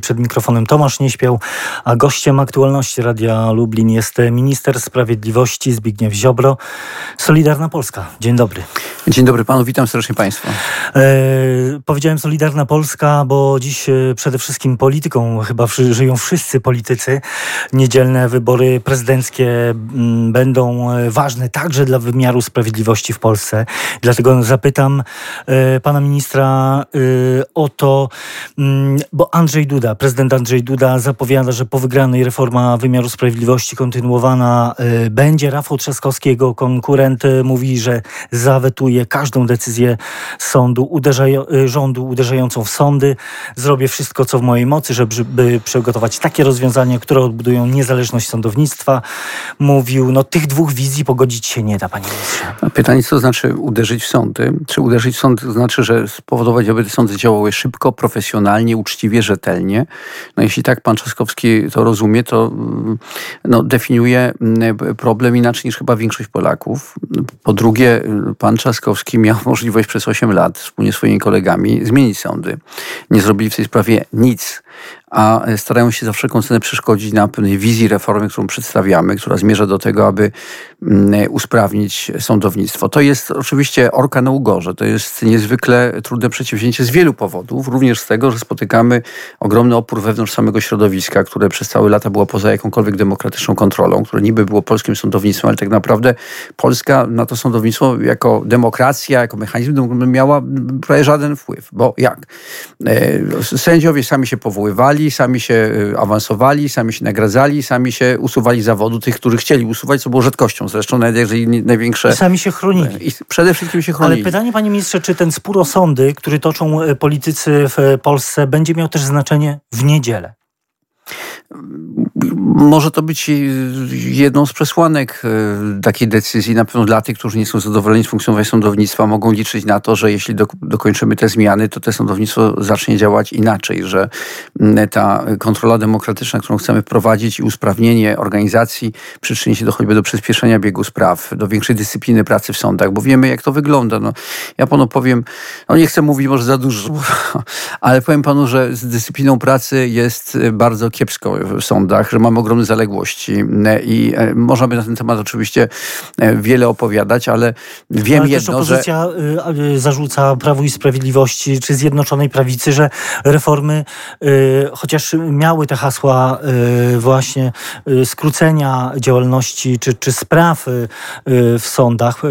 Przed mikrofonem Tomasz Nieśpiał, a gościem aktualności Radia Lublin jest minister sprawiedliwości Zbigniew Ziobro, Solidarna Polska. Dzień dobry. Dzień dobry panu, witam serdecznie państwa. E, powiedziałem Solidarna Polska, bo dziś e, przede wszystkim polityką chyba żyją wszyscy politycy. Niedzielne wybory prezydenckie mm, będą e, ważne także dla wymiaru sprawiedliwości w Polsce. Dlatego zapytam e, pana ministra o to, mm, bo Andrzej Duda Duda, prezydent Andrzej Duda zapowiada, że po wygranej reforma wymiaru sprawiedliwości kontynuowana y, będzie. Rafał Trzaskowski, jego konkurent, y, mówi, że zawetuje każdą decyzję sądu, uderzaj, y, rządu uderzającą w sądy. Zrobię wszystko, co w mojej mocy, żeby przygotować takie rozwiązania, które odbudują niezależność sądownictwa. Mówił, no tych dwóch wizji pogodzić się nie da, panie ministrze. Pytanie, co znaczy uderzyć w sądy? Czy uderzyć w sądy znaczy, że spowodować, aby te sądy działały szybko, profesjonalnie, uczciwie, rzetelnie? No jeśli tak pan Trzaskowski to rozumie, to mm, no, definiuje mm, problem inaczej niż chyba większość Polaków. Po drugie, pan Trzaskowski miał możliwość przez 8 lat wspólnie z swoimi kolegami zmienić sądy. Nie zrobili w tej sprawie nic a starają się za wszelką cenę przeszkodzić na pewnej wizji reformy, którą przedstawiamy, która zmierza do tego, aby mm, usprawnić sądownictwo. To jest oczywiście orka na ugorze. To jest niezwykle trudne przedsięwzięcie z wielu powodów, również z tego, że spotykamy ogromny opór wewnątrz samego środowiska, które przez całe lata było poza jakąkolwiek demokratyczną kontrolą, które niby było polskim sądownictwem, ale tak naprawdę Polska na to sądownictwo jako demokracja, jako mechanizm miała prawie żaden wpływ. Bo jak? E, sędziowie sami się powoływali, sami się y, awansowali, sami się nagradzali, sami się usuwali zawodu tych, którzy chcieli usuwać, co było rzadkością zresztą, nawet jeżeli największe... I sami się chronili. I przede wszystkim się chronili. Ale pytanie, panie ministrze, czy ten spór o sądy, który toczą y, politycy w Polsce, będzie miał też znaczenie w niedzielę? Może to być jedną z przesłanek e, takiej decyzji. Na pewno dla tych, którzy nie są zadowoleni z funkcjonowania sądownictwa, mogą liczyć na to, że jeśli dokończymy te zmiany, to te sądownictwo zacznie działać inaczej, że ta kontrola demokratyczna, którą chcemy wprowadzić i usprawnienie organizacji przyczyni się do choćby do przyspieszenia biegu spraw, do większej dyscypliny pracy w sądach, bo wiemy, jak to wygląda. No, ja panu powiem, no nie chcę mówić może za dużo, ale powiem panu, że z dyscypliną pracy jest bardzo kiepsko w sądach, że mamy ogromne zaległości i e, można by na ten temat oczywiście e, wiele opowiadać, ale wiem ale jedno, opozycja że... Zarzuca Prawu i Sprawiedliwości czy Zjednoczonej Prawicy, że reformy, chociaż miały te hasła właśnie skrócenia działalności czy, czy spraw w sądach,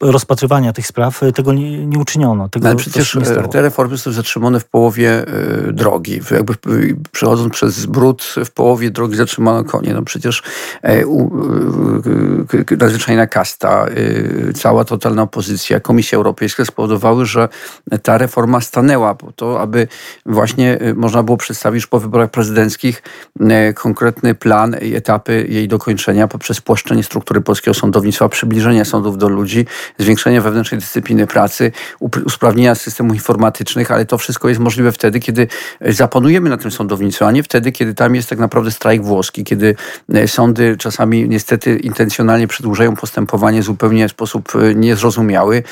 rozpatrywania tych spraw, tego nie, nie uczyniono. Tego ale przecież te reformy są zatrzymane w połowie drogi. Jakby przechodząc przez brud w połowie drogi zatrzymano konie. No przecież e, e, nadzwyczajna kasta, e, cała totalna opozycja, Komisja Europejska spowodowały, że ta reforma stanęła po to, aby właśnie można było przedstawić po wyborach prezydenckich konkretny plan i etapy jej dokończenia poprzez płaszczenie struktury polskiego sądownictwa, przybliżenie sądów do ludzi, zwiększenie wewnętrznej dyscypliny pracy, usprawnienia systemów informatycznych, ale to wszystko jest możliwe wtedy, kiedy zapanujemy na tym sądownictwie, a nie wtedy, kiedy tam jest tak naprawdę strajk włoski, kiedy e, sądy czasami niestety intencjonalnie przedłużają postępowanie zupełnie w sposób e, niezrozumiały,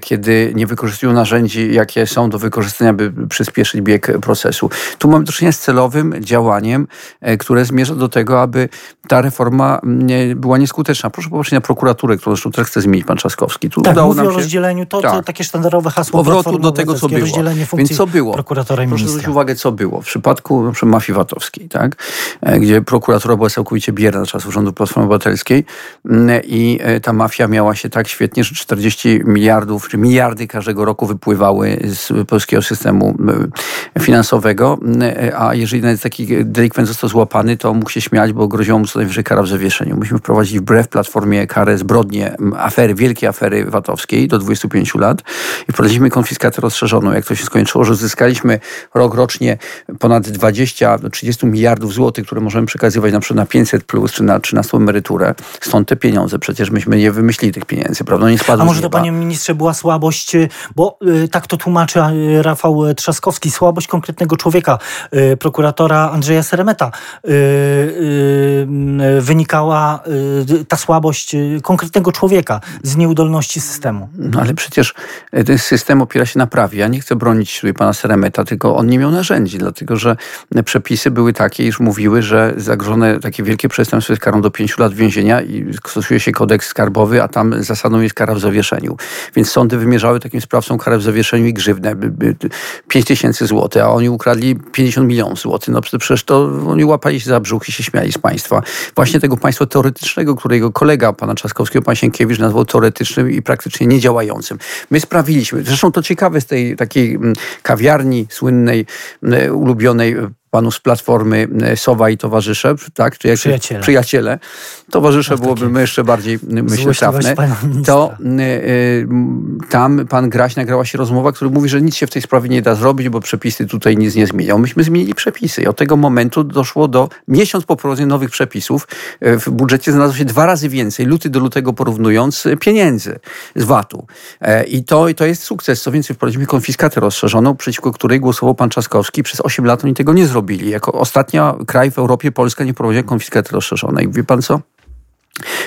kiedy nie wykorzystują narzędzi, jakie są do wykorzystania, by przyspieszyć bieg procesu. Tu mamy do czynienia z celowym działaniem, e, które zmierza do tego, aby ta reforma była nieskuteczna. Proszę popatrzeć na prokuraturę, którą zresztą też chce zmienić pan Trzaskowski. Tu tak, udało nam się... o rozdzieleniu, to, tak. to takie sztandarowe hasło Powrotu do tego, co było. Więc co było? Proszę zwrócić uwagę, co było. W przypadku na mafii VAT-owskiej, tak? E, gdzie prokuratura była całkowicie bierna czasów rządu Platformy Obywatelskiej mm, i e, ta mafia miała się tak świetnie, że 40 miliardów, czy miliardy każdego roku wypływały z polskiego systemu e, finansowego, mm, a jeżeli nawet taki delikwent został złapany, to mógł się śmiać, bo groziło mu co najwyżej kara w zawieszeniu. Myśmy wprowadzić wbrew Platformie karę zbrodnie, afery, wielkie afery VAT-owskiej do 25 lat i wprowadziliśmy konfiskatę rozszerzoną. Jak to się skończyło, że zyskaliśmy rok rocznie ponad 20-30 30 miliardów złotych, które możemy przekazywać na przykład na 500 plus czy na 13 emeryturę. Stąd te pieniądze. Przecież myśmy nie wymyślili tych pieniędzy, prawda? Nie A może to, panie ministrze, była słabość, bo y, tak to tłumaczy y, Rafał Trzaskowski, słabość konkretnego człowieka, y, prokuratora Andrzeja Seremeta. Y, y, wynikała y, ta słabość konkretnego człowieka z nieudolności systemu. No ale przecież ten system opiera się na prawie. Ja nie chcę bronić tutaj pana Seremeta, tylko on nie miał narzędzi, dlatego że przepisy były takie, iż mówiły, że zagrożone takie wielkie przestępstwo jest karą do pięciu lat więzienia i stosuje się kodeks skarbowy, a tam zasadą jest kara w zawieszeniu. Więc sądy wymierzały takim sprawcom karę w zawieszeniu i grzywnę 5 tysięcy złotych, a oni ukradli 50 milionów złotych. No przecież to oni łapali się za brzuch i się śmiali z państwa. Właśnie tego państwa teoretycznego, którego kolega pana Trzaskowskiego, pan Sienkiewicz nazwał teoretycznym i praktycznie niedziałającym. My sprawiliśmy, zresztą to ciekawe z tej takiej mm, kawiarni słynnej, mm, ulubionej panów z Platformy e, Sowa i towarzysze, tak? Czy jak przyjaciele. przyjaciele. Towarzysze no, byłoby jeszcze bardziej, myślę, trafne. To y, tam pan Graś nagrała się rozmowa, który mówi, że nic się w tej sprawie nie da zrobić, bo przepisy tutaj nic nie zmienią. Myśmy zmienili przepisy i od tego momentu doszło do, miesiąc po wprowadzeniu nowych przepisów, w budżecie znalazło się dwa razy więcej, luty do lutego porównując, pieniędzy z VAT-u. I to, to jest sukces. Co więcej, wprowadziliśmy konfiskatę rozszerzoną, przeciwko której głosował pan Trzaskowski. Przez 8 lat oni tego nie zrobili zrobili. Jako ostatnia kraj w Europie Polska nie prowadziła konfiskaty rozszerzonej. Wie pan co?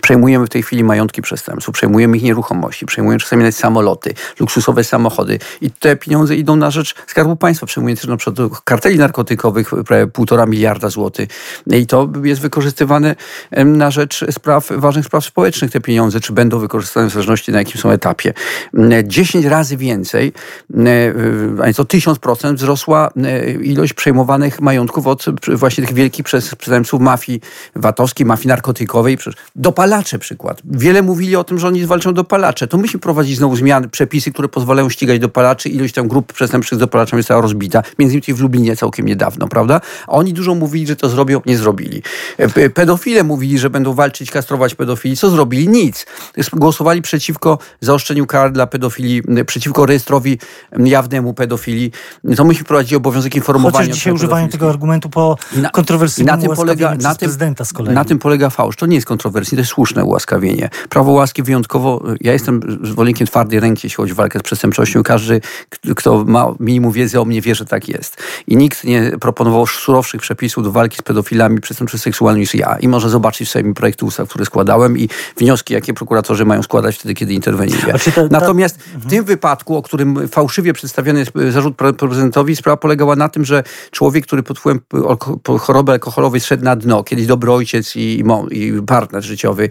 Przejmujemy w tej chwili majątki przestępców, przejmujemy ich nieruchomości, przejmujemy czasami nawet samoloty, luksusowe samochody i te pieniądze idą na rzecz Skarbu Państwa. Przejmujemy też na przykład karteli narkotykowych prawie półtora miliarda złotych i to jest wykorzystywane na rzecz spraw, ważnych spraw społecznych te pieniądze, czy będą wykorzystane w zależności na jakim są etapie. 10 razy więcej, a nieco 1000% wzrosła ilość przejmowanych majątków od właśnie tych wielkich przestępców mafii VAT-owskiej, mafii narkotykowej. Dopalacze przykład. Wiele mówili o tym, że oni walczą dopalacze. To musimy prowadzić znowu zmiany, przepisy, które pozwalają ścigać dopalaczy. Ilość tam grup przestępczych z dopalaczami została rozbita. Między innymi w Lublinie całkiem niedawno, prawda? A oni dużo mówili, że to zrobią, nie zrobili. E, pedofile mówili, że będą walczyć, kastrować pedofili. Co zrobili? Nic. Głosowali przeciwko zaostrzeniu kar dla pedofili, przeciwko rejestrowi jawnemu pedofili. To musimy prowadzić obowiązek informowania. Chociaż dzisiaj używają tego argumentu po kontrowersyjnym na tym polega, na tym, prezydenta z kolei. Na tym polega fałsz. To nie jest kontrowersyjne to jest słuszne ułaskawienie. Prawo łaski wyjątkowo, ja jestem zwolennikiem twardej ręki, jeśli chodzi o walkę z przestępczością. Każdy, kto ma minimum wiedzy o mnie, wie, że tak jest. I nikt nie proponował surowszych przepisów do walki z pedofilami, przestępczością seksualną niż ja. I może zobaczyć sobie projekty ustaw, które składałem i wnioski, jakie prokuratorzy mają składać wtedy, kiedy interweniuję. Natomiast w tym wypadku, o którym fałszywie przedstawiony jest zarzut prezydentowi, sprawa polegała na tym, że człowiek, który pod wpływem choroby alkoholowej szedł na dno, kiedyś dobry ojciec i, i partner życiowy,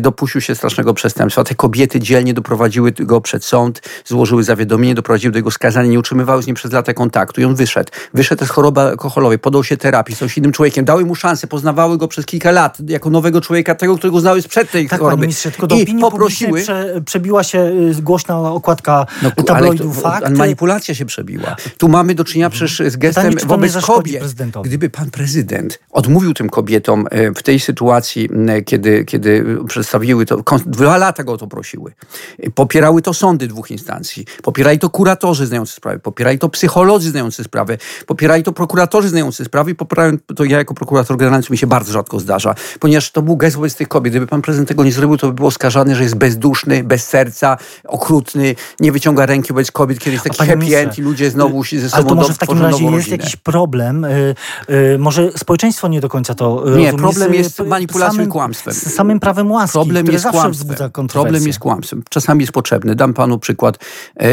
dopuścił się strasznego przestępstwa. Te kobiety dzielnie doprowadziły go przed sąd, złożyły zawiadomienie, doprowadziły do jego skazania, nie utrzymywały z nim przez lata kontaktu i on wyszedł. Wyszedł z choroby alkoholowej, podał się terapii, się innym człowiekiem, dały mu szansę, poznawały go przez kilka lat jako nowego człowieka, tego, którego znały sprzed tej tak, choroby. Ministrze, tylko do I poprosiły... Prze, przebiła się y, głośna okładka no, tabloidu Fakt. Manipulacja się przebiła. Tu mamy do czynienia mhm. przecież z gestem Pytanie, wobec kobiet. Gdyby pan prezydent odmówił tym kobietom e, w tej sytuacji, kiedy kiedy, kiedy przedstawiły to, dwa lata go o to prosiły. Popierały to sądy dwóch instancji, popierali to kuratorzy znający sprawę, popierali to psycholodzy znający sprawę, popierali to prokuratorzy znający sprawę i popierałem to ja jako prokurator generalny, co mi się bardzo rzadko zdarza, ponieważ to był gest wobec tych kobiet. Gdyby pan prezydent tego nie zrobił, to by było oskarżany, że jest bezduszny, bez serca, okrutny, nie wyciąga ręki wobec kobiet, kiedy jest taki happy end i ludzie znowu się ze sobą Ale to może w takim razie jest rodzinę. jakiś problem, yy, yy, może społeczeństwo nie do końca to Nie, rozumie. problem jest manipulacją samym, i kłamstwem z samym prawem łaski, problem które jest zawsze kłamstwem. wzbudza kontrowersje. Problem jest kłamstwem. Czasami jest potrzebny. Dam panu przykład. E,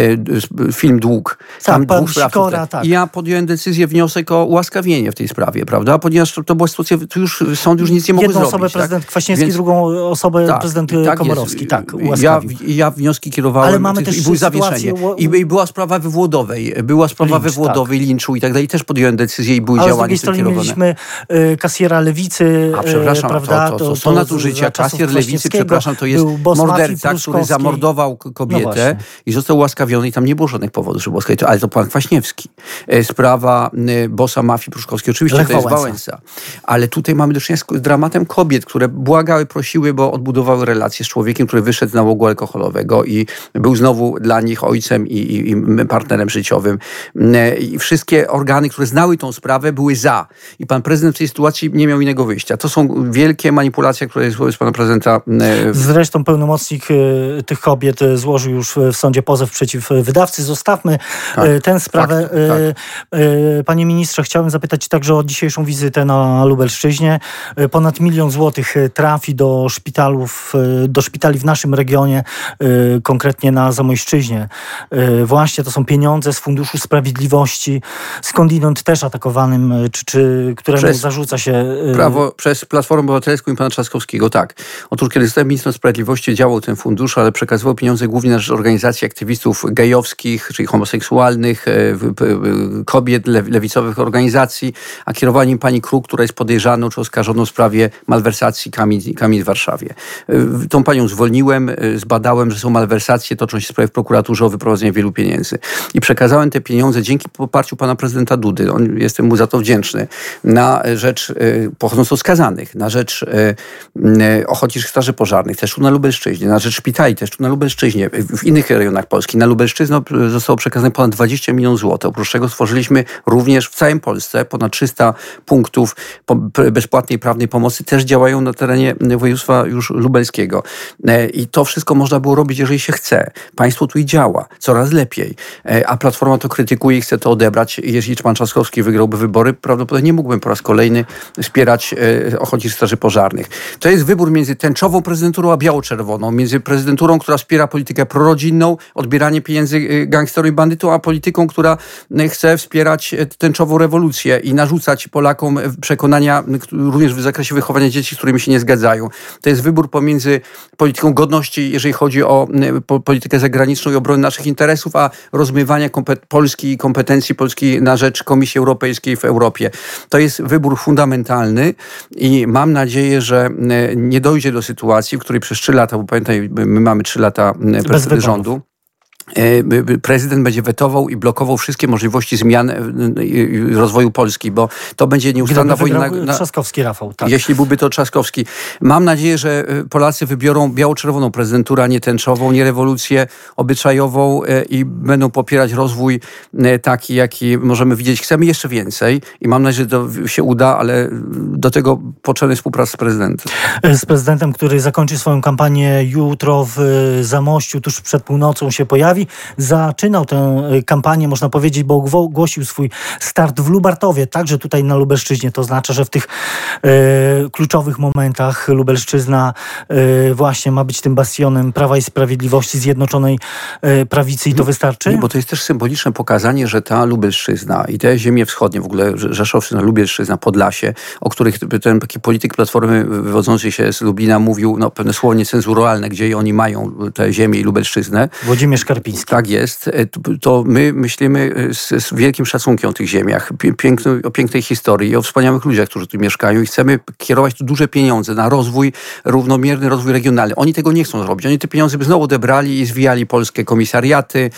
film Dług. Tak, Tam dwóch Sikora, tak. Ja podjąłem decyzję, wniosek o ułaskawienie w tej sprawie, prawda? Ponieważ to była sytuacja, tu już sąd już nic nie mógł Jedną zrobić. osobę tak? prezydent Kwaśniewski, Więc, drugą osobę tak, prezydent tak Komorowski. Jest. Tak, ułaskawił. Ja, ja wnioski kierowałem Ale mamy też i było zawieszenie. I, I, była sprawa wywłodowej. Była sprawa Lincz, wywłodowej, tak. linczu i tak dalej. Też podjąłem decyzję i były Ale działania z drugiej strony mieliśmy y, kasjera lewicy. A przepraszam, y, prawda? To, to, to, to, to nadużycia Kasia Kasier, lewicy, przepraszam, to jest morderca, który zamordował kobietę no i został ułaskawiony i tam nie było żadnych powodów, żeby łaskawić. Ale to pan Kwaśniewski. E, sprawa bossa mafii pruszkowskiej, oczywiście Lech to jest Wałęsa. Ale tutaj mamy do czynienia z dramatem kobiet, które błagały, prosiły, bo odbudowały relacje z człowiekiem, który wyszedł z nałogu alkoholowego i był znowu dla nich ojcem i, i, i partnerem życiowym. I wszystkie organy, które znały tą sprawę, były za. I pan prezydent w tej sytuacji nie miał innego wyjścia. To są wielkie manipulacje, które wobec pana prezydenta. Zresztą pełnomocnik e, tych kobiet e, złożył już w sądzie pozew przeciw wydawcy. Zostawmy tak, tę sprawę. Fakt, tak. Panie ministrze, chciałem zapytać także o dzisiejszą wizytę na Lubelszczyźnie. Ponad milion złotych trafi do szpitalów, do szpitali w naszym regionie, konkretnie na Zamojszczyźnie. Właśnie to są pieniądze z Funduszu Sprawiedliwości, skądinąd też atakowanym, czy, czy któremu przez zarzuca się... Prawo przez Platformę Obywatelską i pana Trzaskowskiego, tak. Otóż kiedy ministrem sprawiedliwości, działał ten fundusz, ale przekazywał pieniądze głównie na rzecz organizacji aktywistów gejowskich, czyli homoseksualnych, kobiet, lewicowych organizacji, a kierowaniem pani Kruk, która jest podejrzaną czy oskarżoną w sprawie malwersacji kamień, w Warszawie. Tą panią zwolniłem, zbadałem, że są malwersacje, toczą się sprawy w prokuraturze o wyprowadzenie wielu pieniędzy. I przekazałem te pieniądze dzięki poparciu pana prezydenta Dudy, on, jestem mu za to wdzięczny, na rzecz pochodzącą skazanych, na rzecz ochotniczych straży pożarnych, też tu na Lubelszczyźnie, na rzecz szpitali, też tu na Lubelszczyźnie, w innych rejonach Polski. Na Lubelszczyznę zostało przekazane ponad 20 milionów złotych. Oprócz czego stworzyliśmy również w całej Polsce ponad 300 punktów bezpłatnej prawnej pomocy też działają na terenie województwa już lubelskiego. E, I to wszystko można było robić, jeżeli się chce. Państwo tu i działa coraz lepiej. E, a Platforma to krytykuje i chce to odebrać. Jeśli pan Trzaskowski wygrałby wybory, prawdopodobnie nie mógłbym po raz kolejny wspierać e, ochotniczych straży pożarnych. To jest wybór między tęczową prezydenturą a biało-czerwoną. Między prezydenturą, która wspiera politykę prorodzinną, odbieranie pieniędzy gangsterom i bandytom, a polityką, która chce wspierać tęczową rewolucję i narzucać Polakom przekonania również w zakresie wychowania dzieci, z którymi się nie zgadzają. To jest wybór pomiędzy polityką godności, jeżeli chodzi o politykę zagraniczną i obronę naszych interesów, a rozmywania Polski i kompetencji Polski na rzecz Komisji Europejskiej w Europie. To jest wybór fundamentalny i mam nadzieję, że nie dojdzie do sytuacji, w której przez trzy lata, bo pamiętaj, my mamy trzy lata rządu. E, prezydent będzie wetował i blokował wszystkie możliwości zmian e, rozwoju Polski, bo to będzie nieustanna wojna. Na... Trzaskowski, Rafał. Tak. Jeśli byłby to Trzaskowski. Mam nadzieję, że e, Polacy wybiorą biało-czerwoną prezydenturę, a nie tęczową, nie rewolucję obyczajową i będą popierać rozwój taki, jaki możemy widzieć. Chcemy jeszcze więcej i mam nadzieję, że to się uda, ale do tego potrzebna współpraca z prezydentem. Z prezydentem, który zakończy swoją kampanię jutro w Zamościu, tuż przed północą się pojawi zaczynał tę y, kampanię, można powiedzieć, bo ogłosił swój start w Lubartowie, także tutaj na Lubelszczyźnie. To znaczy, że w tych e, kluczowych momentach Lubelszczyzna e, właśnie ma być tym bastionem Prawa i Sprawiedliwości, Zjednoczonej e, Prawicy i to wystarczy? Nie, bo to jest też symboliczne pokazanie, że ta Lubelszczyzna i te ziemie wschodnie, w ogóle Rzeszowszczyzna, Lubelszczyzna, Podlasie, o których ten taki polityk Platformy wywodzący się z Lublina mówił, no pewne słowo niecenzuralne, gdzie oni mają te ziemię i Lubelszczyznę. Włodzimierz Karp tak jest. E, to my myślimy e, z, z wielkim szacunkiem o tych ziemiach, piękny, o pięknej historii o wspaniałych ludziach, którzy tu mieszkają i chcemy kierować tu duże pieniądze na rozwój, równomierny rozwój regionalny. Oni tego nie chcą zrobić. Oni te pieniądze by znowu odebrali i zwijali polskie komisariaty,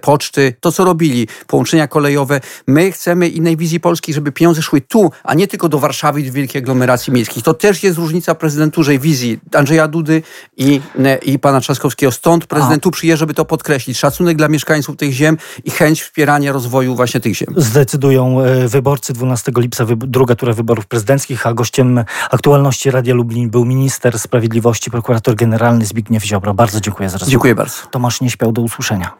poczty, to co robili, połączenia kolejowe. My chcemy innej wizji Polski, żeby pieniądze szły tu, a nie tylko do Warszawy i do wielkich aglomeracji miejskich. To też jest różnica prezydenturze i wizji Andrzeja Dudy i, i pana Trzaskowskiego. Stąd prezydent tu przyjeżdża, żeby to podkreślić podkreślić szacunek dla mieszkańców tych ziem i chęć wspierania rozwoju właśnie tych ziem. Zdecydują e, wyborcy 12 lipca, druga tura wyborów prezydenckich, a gościem aktualności Radia Lublin był minister sprawiedliwości, prokurator generalny Zbigniew Ziobro. Bardzo dziękuję za rozmowę. Dziękuję bardzo. Tomasz nie śpiał do usłyszenia.